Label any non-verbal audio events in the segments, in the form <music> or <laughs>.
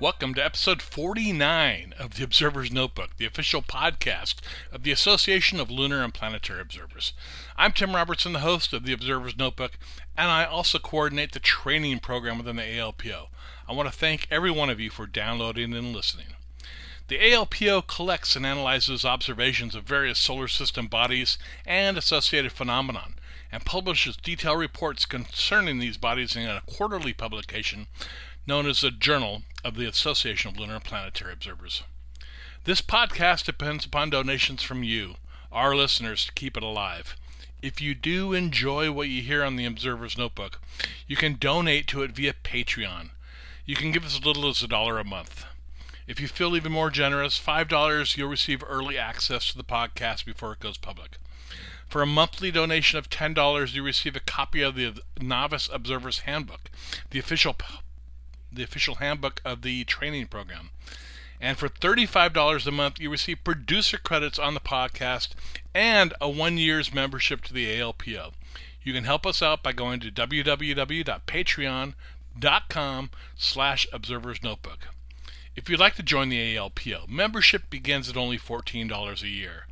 Welcome to episode 49 of the Observer's Notebook, the official podcast of the Association of Lunar and Planetary Observers. I'm Tim Robertson, the host of the Observer's Notebook, and I also coordinate the training program within the ALPO. I want to thank every one of you for downloading and listening. The ALPO collects and analyzes observations of various solar system bodies and associated phenomenon, and publishes detailed reports concerning these bodies in a quarterly publication known as the Journal of the Association of Lunar and Planetary Observers. This podcast depends upon donations from you, our listeners, to keep it alive. If you do enjoy what you hear on the Observer's Notebook, you can donate to it via Patreon. You can give as little as a dollar a month. If you feel even more generous, $5, you'll receive early access to the podcast before it goes public. For a monthly donation of $10, you receive a copy of the Novice Observer's Handbook, the official the official handbook of the training program. And for $35 a month, you receive producer credits on the podcast and a one year's membership to the ALPO. You can help us out by going to www.patreon.com slash observers notebook. If you'd like to join the ALPO, membership begins at only $14 a year.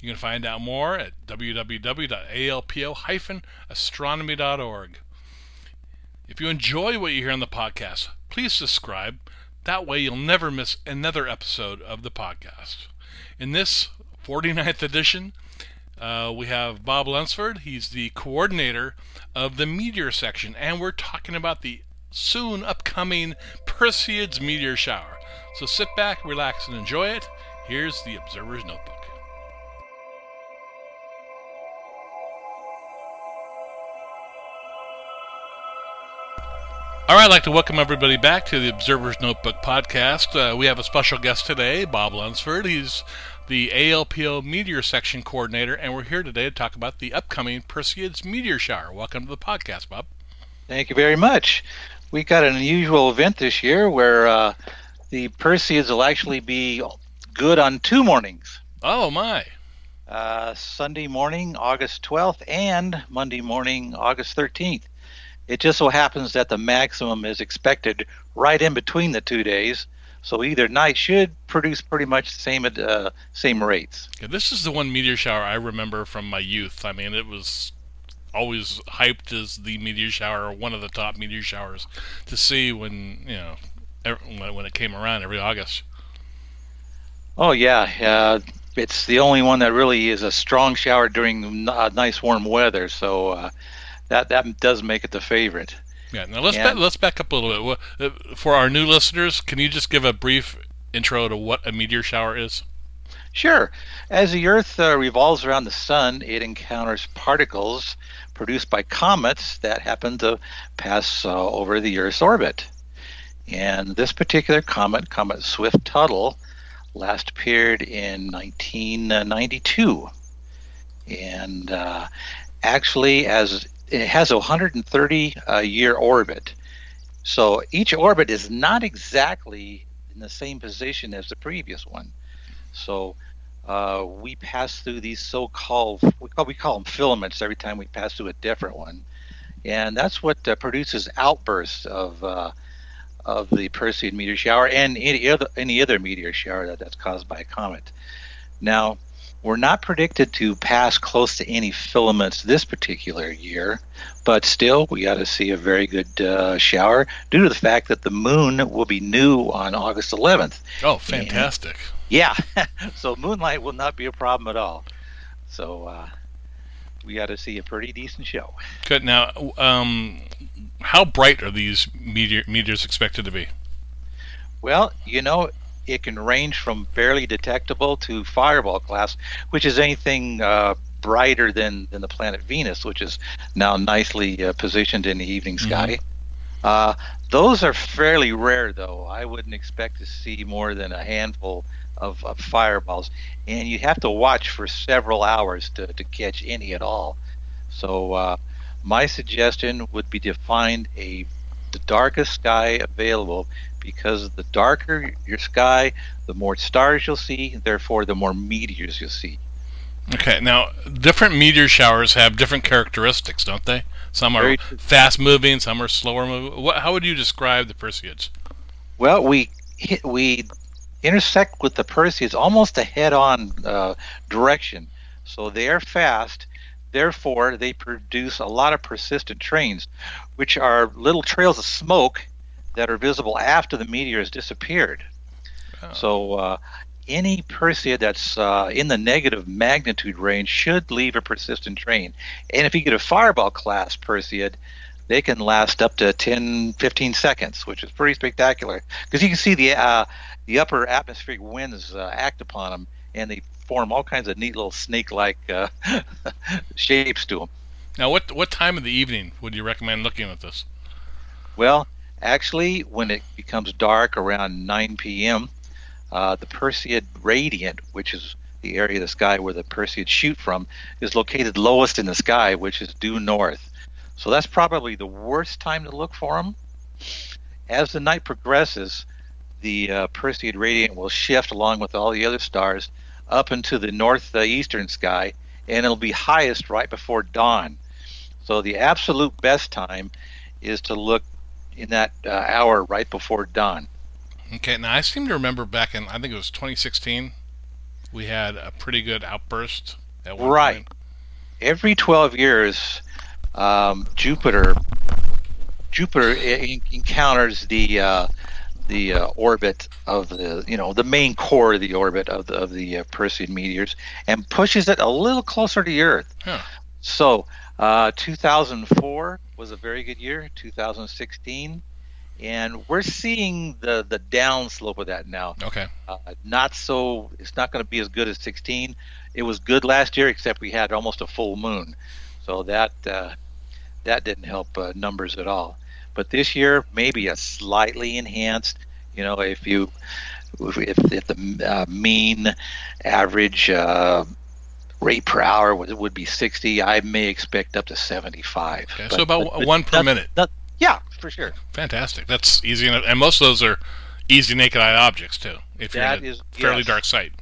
You can find out more at www.alpo-astronomy.org. If you enjoy what you hear on the podcast, please subscribe. That way you'll never miss another episode of the podcast. In this 49th edition, uh, we have Bob Lunsford. He's the coordinator of the meteor section, and we're talking about the soon upcoming Perseids meteor shower. So sit back, relax, and enjoy it. Here's the Observer's Notebook. All right, I'd like to welcome everybody back to the Observer's Notebook podcast. Uh, we have a special guest today, Bob Lunsford. He's the ALPO Meteor Section Coordinator, and we're here today to talk about the upcoming Perseids meteor shower. Welcome to the podcast, Bob. Thank you very much. We've got an unusual event this year where uh, the Perseids will actually be good on two mornings. Oh, my. Uh, Sunday morning, August 12th, and Monday morning, August 13th. It just so happens that the maximum is expected right in between the two days. So either night should produce pretty much the same uh, same rates. Yeah, this is the one meteor shower I remember from my youth. I mean, it was always hyped as the meteor shower or one of the top meteor showers to see when you know when it came around every August. Oh yeah, uh, it's the only one that really is a strong shower during uh, nice warm weather. So uh, that that does make it the favorite. Yeah. Now let's back, let's back up a little bit. Uh, for our new listeners, can you just give a brief intro to what a meteor shower is? Sure. As the Earth uh, revolves around the Sun, it encounters particles produced by comets that happen to pass uh, over the Earth's orbit. And this particular comet, Comet Swift Tuttle, last appeared in 1992. And uh, actually, as it has a 130 uh, year orbit. So each orbit is not exactly in the same position as the previous one. So uh, we pass through these so-called we call, we call them filaments every time we pass through a different one, and that's what uh, produces outbursts of uh, of the Perseid meteor shower and any other any other meteor shower that, that's caused by a comet. Now we're not predicted to pass close to any filaments this particular year, but still, we got to see a very good uh, shower due to the fact that the moon will be new on August 11th. Oh, fantastic! And, yeah, <laughs> so moonlight will not be a problem at all. So uh, we got to see a pretty decent show. Good. Now, um, how bright are these meteor, meteors expected to be? Well, you know, it can range from barely detectable to fireball class, which is anything uh, brighter than, than the planet Venus, which is now nicely uh, positioned in the evening mm-hmm. sky. Uh, those are fairly rare, though. I wouldn't expect to see more than a handful of, of fireballs, and you have to watch for several hours to, to catch any at all. So, uh, my suggestion would be to find a the darkest sky available because the darker your sky, the more stars you'll see, therefore, the more meteors you'll see. Okay, now different meteor showers have different characteristics, don't they? Some are fast moving, some are slower moving. What, how would you describe the Perseids? Well, we hit, we intersect with the Perseids almost a head-on uh, direction, so they are fast. Therefore, they produce a lot of persistent trains, which are little trails of smoke that are visible after the meteor has disappeared. Oh. So, uh, any Perseid that's uh, in the negative magnitude range should leave a persistent train. And if you get a fireball class Perseid, they can last up to 10, 15 seconds, which is pretty spectacular. Because you can see the uh, the upper atmospheric winds uh, act upon them, and they form all kinds of neat little snake-like uh, <laughs> shapes to them. Now, what what time of the evening would you recommend looking at this? Well, actually, when it becomes dark around 9 p.m., uh, the Perseid radiant, which is the area of the sky where the Perseids shoot from, is located lowest in the sky, which is due north. So that's probably the worst time to look for them. As the night progresses, the uh, Perseid radiant will shift along with all the other stars up into the northeastern sky, and it'll be highest right before dawn. So the absolute best time is to look in that uh, hour right before dawn. Okay, now I seem to remember back in I think it was 2016, we had a pretty good outburst at one right. Point. Every 12 years, um, Jupiter Jupiter encounters the uh, the uh, orbit of the you know the main core of the orbit of the of the uh, Perseid meteors and pushes it a little closer to the Earth. Huh. So, uh, 2004 was a very good year. 2016 and we're seeing the the downslope of that now. Okay. Uh, not so. It's not going to be as good as 16. It was good last year, except we had almost a full moon, so that uh, that didn't help uh, numbers at all. But this year, maybe a slightly enhanced. You know, if you if, if the uh, mean average uh, rate per hour would, would be 60, I may expect up to 75. Okay, but, so about but, but one per not, minute. Not, yeah, for sure. Fantastic. That's easy, enough. and most of those are easy naked eye objects too. If you're in a is, fairly yes. dark sight.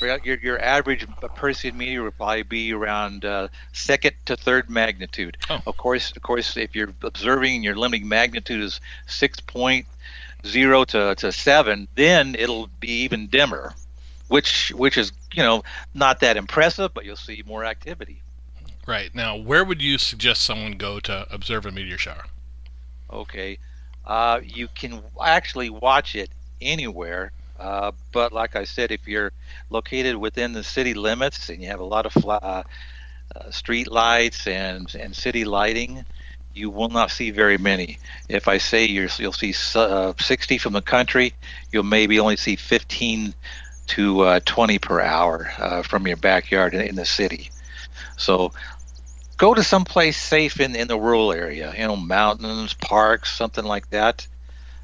Your, your average Perseid meteor would probably be around uh, second to third magnitude. Oh. Of course, of course, if you're observing and your limiting magnitude is six point zero to, to seven, then it'll be even dimmer, which which is you know not that impressive, but you'll see more activity. Right now, where would you suggest someone go to observe a meteor shower? Okay, uh, you can actually watch it anywhere. Uh, but like I said, if you're located within the city limits and you have a lot of fly, uh, street lights and, and city lighting, you will not see very many. If I say you will see uh, 60 from the country, you'll maybe only see 15 to uh, 20 per hour uh, from your backyard in, in the city. So go to some place safe in, in the rural area, you know, mountains, parks, something like that.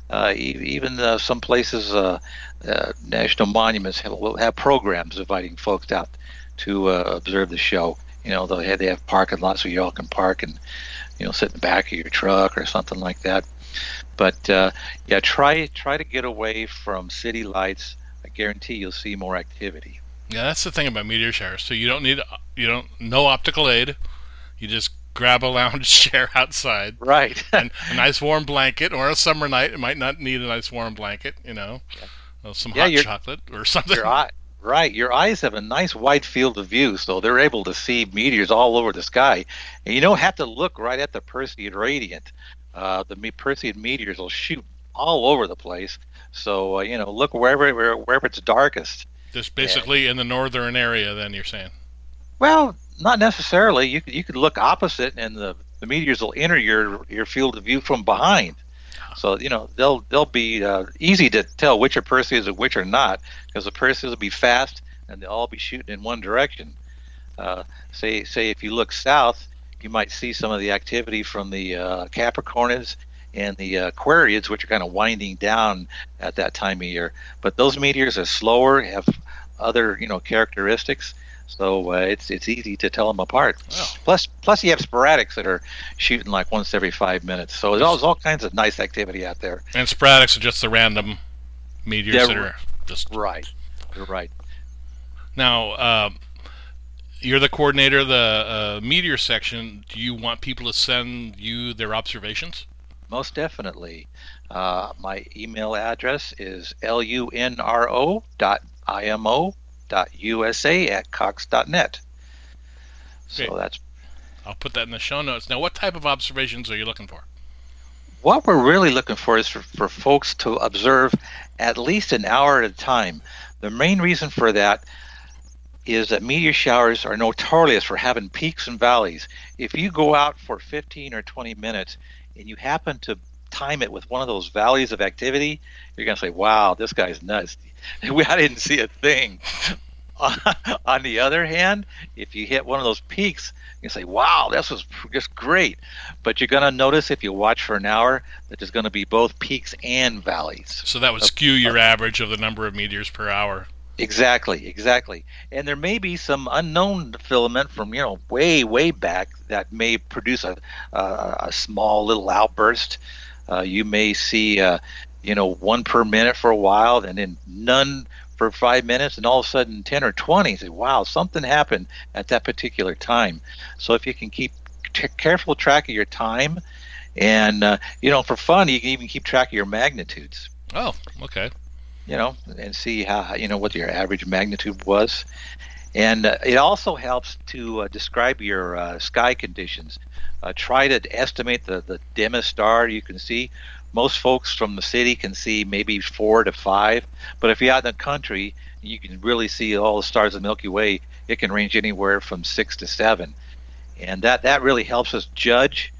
Uh, even uh, some places, uh, uh, national monuments have, will have programs inviting folks out to observe the show. You know, they have, they have parking lots where you all can park and, you know, sit in the back of your truck or something like that. But yeah, try try to get away from city lights. Guarantee you'll see more activity. Yeah, that's the thing about meteor showers. So you don't need you don't no optical aid you just grab a <laughs> lounge chair outside. Right. <laughs> and a nice warm blanket, or a summer night, it might not need a nice warm blanket, you know, yeah. some yeah, hot chocolate or something. Eye, right. Your eyes have a nice wide field of view, so they're able to see meteors all over the sky. And you don't have to look right at the Perseid radiant. Uh, the Perseid meteors will shoot all over the place. So, uh, you know, look wherever, wherever it's darkest. Just basically yeah. in the northern area, then you're saying? Well, not necessarily. You could you could look opposite, and the, the meteors will enter your your field of view from behind. So you know they'll they'll be uh, easy to tell which are Perseids and which are not, because the Perseids will be fast and they'll all be shooting in one direction. Uh, say say if you look south, you might see some of the activity from the uh, Capricornids and the uh, Aquariids, which are kind of winding down at that time of year. But those meteors are slower, have other you know characteristics. So uh, it's it's easy to tell them apart. Oh. Plus, plus you have sporadics that are shooting like once every five minutes. So there's all, all kinds of nice activity out there. And sporadics are just the random meteors Yeah, that are just Right, you're right. now. Uh, you're the coordinator of the uh, meteor section. Do you want people to send you their observations? Most definitely. Uh, my email address is lunro dot imo dot usa at cox dot net. So Great. that's I'll put that in the show notes. Now, what type of observations are you looking for? what we're really looking for is for, for folks to observe at least an hour at a time. The main reason for that is that meteor showers are notorious for having peaks and valleys. If you go out for 15 or 20 minutes and you happen to time it with one of those valleys of activity, you're going to say, wow, this guy's nuts. <laughs> I didn't see a thing. <laughs> On the other hand, if you hit one of those peaks, you say, wow, this was just great. But you're going to notice if you watch for an hour that there's going to be both peaks and valleys. So that would skew your average of the number of meteors per hour. Exactly, exactly. And there may be some unknown filament from you know way, way back that may produce a a, small little outburst. Uh, you may see uh, you know one per minute for a while, and then none for five minutes, and all of a sudden ten or twenty. Say, wow, something happened at that particular time. So if you can keep t- careful track of your time, and uh, you know for fun, you can even keep track of your magnitudes Oh, okay. You know, and see how you know what your average magnitude was. And uh, it also helps to uh, describe your uh, sky conditions. Uh, try to estimate the, the dimmest star you can see. Most folks from the city can see maybe four to five, but if you're out in the country, you can really see all the stars of the Milky Way. It can range anywhere from six to seven, and that that really helps us judge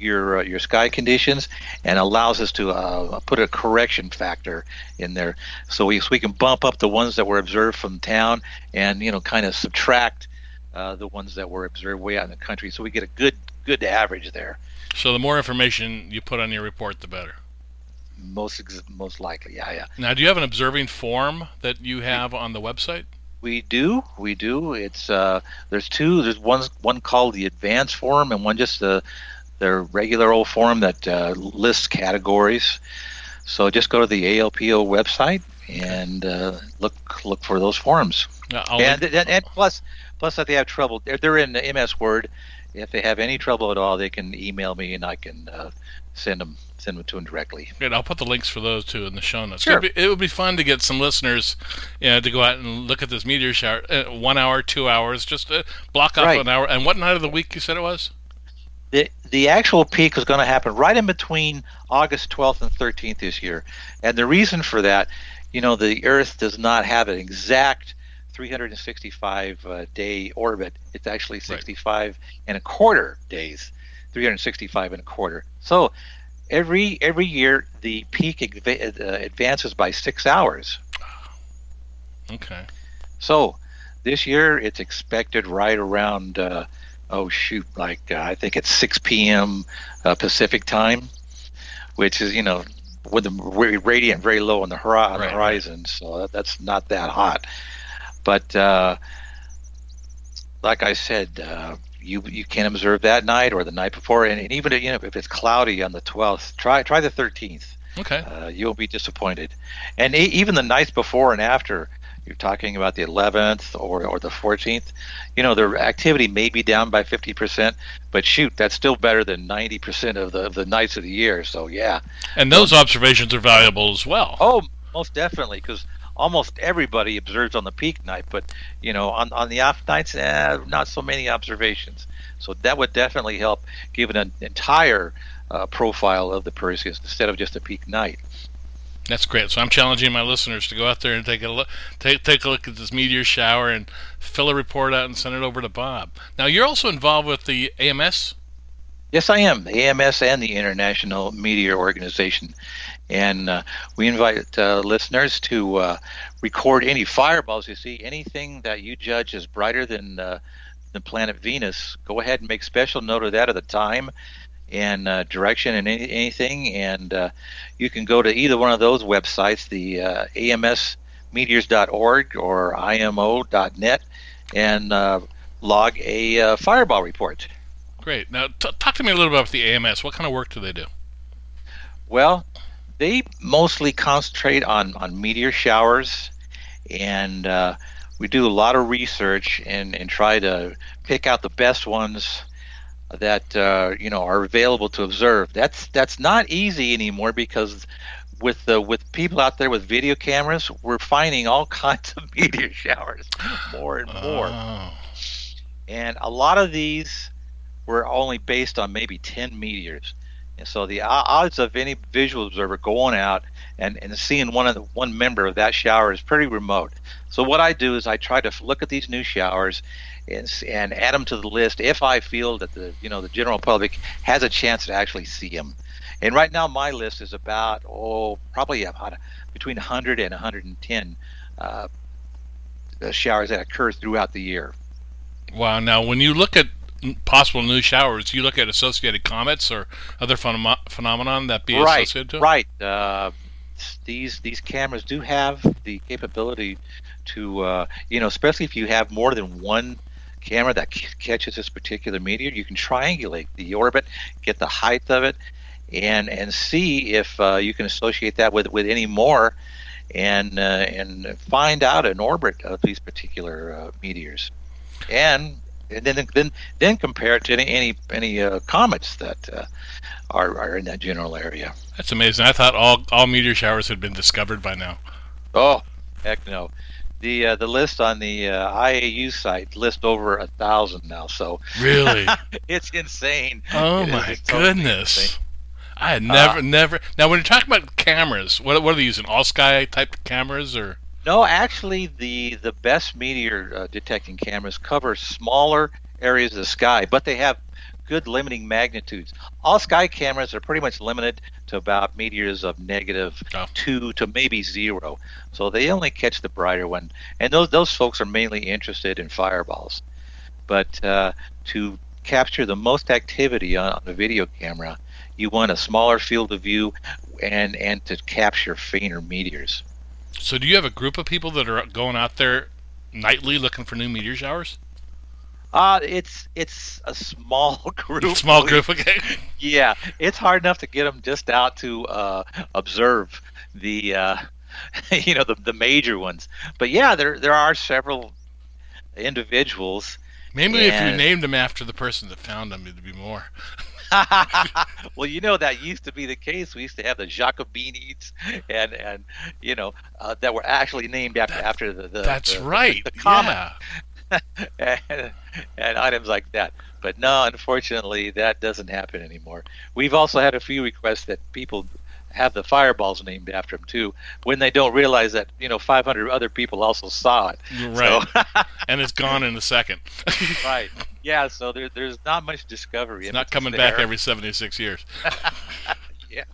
your uh, your sky conditions and allows us to uh, put a correction factor in there. So we so we can bump up the ones that were observed from town and you know kind of subtract uh, the ones that were observed way out in the country. So we get a good good average there. So the more information you put on your report, the better. most ex- most likely yeah yeah. Now, do you have an observing form that you have on the website? we do we do. It's uh there's two there's one one called the advanced form and one just the their regular old form that uh, lists categories so just go to the ALPO website and uh, look look for those forms Uh, and, and and plus plus if they have trouble they're, they're in MS Word if they have any trouble at all they can email me and I can uh, send them send them to them directly Good. I'll put the links for those too in the show notes. Sure. It'd be, it would be fun to get some listeners, you know, to go out and look at this meteor shower. Uh, one hour, two hours, just uh, block off Right. an hour. And what night of the week you said it was? The the actual peak is going to happen right in between August 12th and 13th this year, and the reason for that, you know, the Earth does not have an exact 365 uh, day orbit. It's actually 65 and a quarter days, 365 and a quarter. So every every year the peak adva- uh, advances by six hours. Okay. So this year it's expected right around uh, oh shoot like uh, I think it's 6 p.m. Uh, Pacific time, which is you know with the ra- radiant very low on the, hori- on the Right, horizon, so that, that's not that hot. But uh, like I said, uh, you you can observe that night or the night before, and, and even you know if it's cloudy on the 12th, try try the 13th Okay. uh, you'll be disappointed. And e- even the nights before and after, you're talking about the 11th or, or the 14th, you know, their activity may be down by 50%, but shoot, that's still better than 90% of the, of the nights of the year. So, yeah. And those observations are valuable as well. Oh, most definitely, because almost everybody observes on the peak night, but, you know, on, on the off nights, eh, not so many observations. So that would definitely help give an entire uh, profile of the Perseids instead of just a peak night. That's great. So I'm challenging my listeners to go out there and take a look, take take a look at this meteor shower and fill a report out and send it over to Bob. Now you're also involved with the AMS. Yes, I am. The AMS and the International Meteor Organization. And uh, we invite uh, listeners to uh, record any fireballs you see, anything that you judge is brighter than uh, the planet Venus. Go ahead and make special note of that at the time and uh, direction and any, anything. And uh, you can go to either one of those websites, the uh, amsmeteors.org or imo.net, and uh, log a uh, fireball report. Great. Now, t- talk to me a little bit about the AMS. What kind of work do they do? Well, they mostly concentrate on, on meteor showers, and uh, we do a lot of research and, and try to pick out the best ones that uh, you know are available to observe. That's that's not easy anymore because with the with people out there with video cameras, we're finding all <laughs> kinds of meteor showers more and more. Oh. And a lot of these were only based on maybe 10 meteors. And so the odds of any visual observer going out and, and seeing one of the, one member of that shower is pretty remote. So what I do is I try to look at these new showers and, and add them to the list if I feel that the you know the general public has a chance to actually see them. And right now my list is about oh probably about between 100 and 110 uh, showers that occur throughout the year. Wow. Now, when you look at possible new showers, you look at associated comets or other phenom- phenomenon that be right, associated to it? Right. Uh, these these cameras do have the capability to, uh, you know, especially if you have more than one camera that c- catches this particular meteor, you can triangulate the orbit, get the height of it, and and see if uh, you can associate that with with any more, and uh, and find out an orbit of these particular uh, meteors, and and then then then compare it to any any, any uh, comets that uh, are are in that general area. That's amazing. I thought all all meteor showers had been discovered by now. Oh, heck no. The uh, the list on the uh, IAU site lists over a thousand now, so Really? <laughs> it's insane. Oh It my totally goodness. insane. I had never, Uh, never. Now, when you're talking about cameras, what, what are they using? All sky type cameras, or No, actually, the the best meteor uh, detecting cameras cover smaller areas of the sky, but they have good limiting magnitudes. All sky cameras are pretty much limited to about meteors of negative Oh. two to maybe zero, so they only catch the brighter one. And those those folks are mainly interested in fireballs. But uh, to capture the most activity on, on the video camera, you want a smaller field of view, and and to capture fainter meteors. so? Do you have a group of people that are going out there nightly looking for new meteor showers? Uh, it's it's a small <laughs> group. Small group, <laughs> okay. Yeah, it's hard enough to get them just out to uh, observe the uh, <laughs> you know the the major ones. But yeah, there there are several individuals. Maybe if you And- named them after the person that found them, it'd be more. well, you know that used to be the case. We used to have the Giacobinids, and and you know uh, that were actually named after after the, the That's the- right. the comet. yeah. <laughs> and, and items like that. But no, unfortunately, that doesn't happen anymore. We've also had a few requests that people have the fireballs named after them too, when they don't realize that you know 500 other people also saw it. Right. So, <laughs> and it's gone in a second. <laughs> right. Yeah. So there, there's not much discovery. it's not coming back every 76 years. Yeah.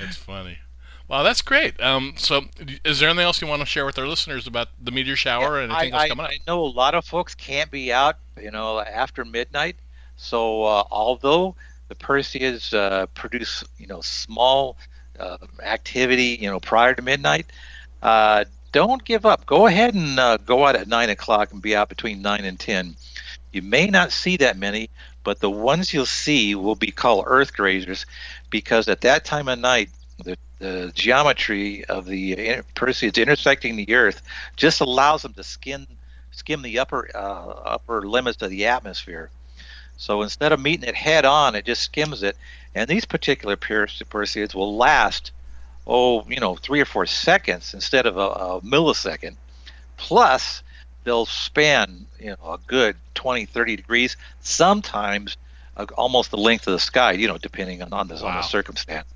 That's funny. Wow, that's great. Um, so, is there anything else you want to share with our listeners about the meteor shower and anything I, else I, coming up? I know a lot of folks can't be out, you know, after midnight. So uh, although the Perseids uh, produce, you know, small uh, activity, you know, prior to midnight, uh, don't give up. Go ahead and uh, go out at nine o'clock and be out between nine and ten. You may not see that many, but the ones you'll see will be called Earth grazers, because at that time of night, the the geometry of the Perseids intersecting the Earth just allows them to skim skim the upper uh, upper limits of the atmosphere. So instead of meeting it head on, it just skims it. And these particular Perse- Perseids will last, oh, you know, three or four seconds instead of a, a millisecond. Plus, they'll span, you know, a good 20, 30 degrees, sometimes uh, almost the length of the sky, you know, depending on, on, the, on the circumstance.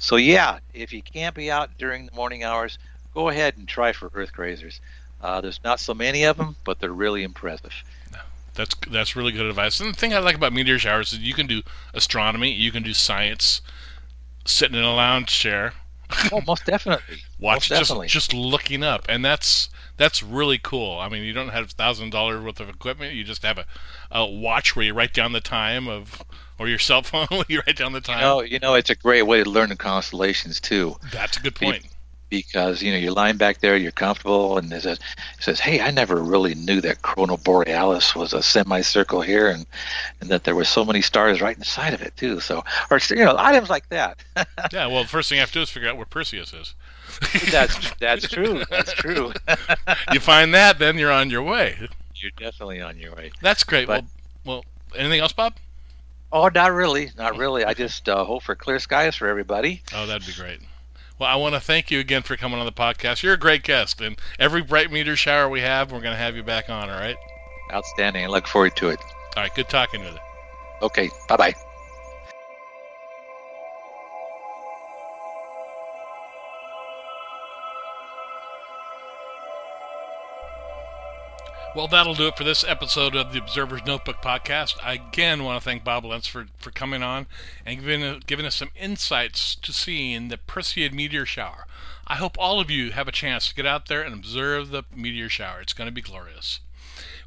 So, yeah, if you can't be out during the morning hours, go ahead and try for earth grazers. Uh, there's not so many of them, but they're really impressive. That's that's really good advice. And the thing I like about meteor showers is you can do astronomy, you can do science, sitting in a lounge chair, Oh, most definitely. <laughs> watch Most just definitely. just looking up, and that's that's really cool. I mean, you don't have thousand dollars worth of equipment; you just have a, a watch where you write down the time of or your cell phone <laughs> when you write down the time. You know, you know, it's a great way to learn the constellations too. That's a good point. Because you know you're lying back there, you're comfortable, and it says, it says, "Hey, I never really knew that Corona Borealis was a semicircle here, and and that there were so many stars right inside of it too." So, or you know, items like that. <laughs> yeah. Well, the first thing you have to do is figure out where Perseus is. <laughs> that's that's true. That's true. you find that, then you're on your way. You're definitely on your way. That's great. But, well, well, anything else, Bob? Oh, not really, not <laughs> really. I just uh, hope for clear skies for everybody. Oh, that'd be great. Well, I want to thank you again for coming on the podcast. You're a great guest, and every bright meteor shower we have, we're going to have you back on. All right? Outstanding. I look forward to it. All right. Good talking with you. Okay. Bye bye. Well, that'll do it for this episode of the Observer's Notebook podcast. I again want to thank Bob Lentz for, for coming on and giving, giving us some insights to seeing the Perseid meteor shower. I hope all of you have a chance to get out there and observe the meteor shower. It's going to be glorious.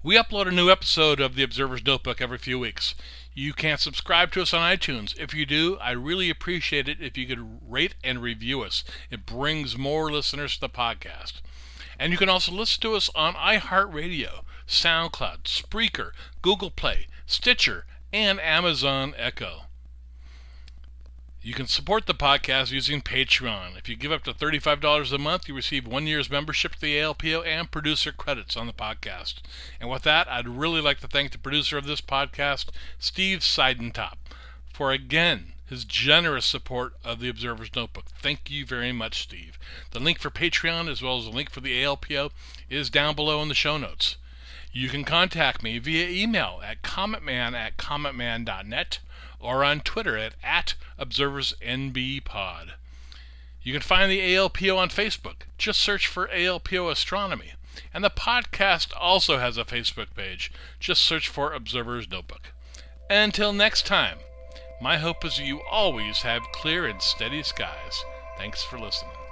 We upload a new episode of the Observer's Notebook every few weeks. You can subscribe to us on iTunes. If you do, I really appreciate it if you could rate and review us. It brings more listeners to the podcast. And you can also listen to us on iHeartRadio, SoundCloud, Spreaker, Google Play, Stitcher, and Amazon Echo. You can support the podcast using Patreon. If you give up to $35 a month, you receive one year's membership to the ALPO and producer credits on the podcast. And with that, I'd really like to thank the producer of this podcast, Steve Siedentop, for again his generous support of the Observer's Notebook. Thank you very much, Steve. The link for Patreon, as well as the link for the ALPO, is down below in the show notes. You can contact me via email at cometman at cometman.net or on Twitter at, at ObserversNBPod. You can find the ALPO on Facebook. Just search for ALPO Astronomy. And the podcast also has a Facebook page. Just search for Observer's Notebook. Until next time. My hope is you always have clear and steady skies. Thanks for listening.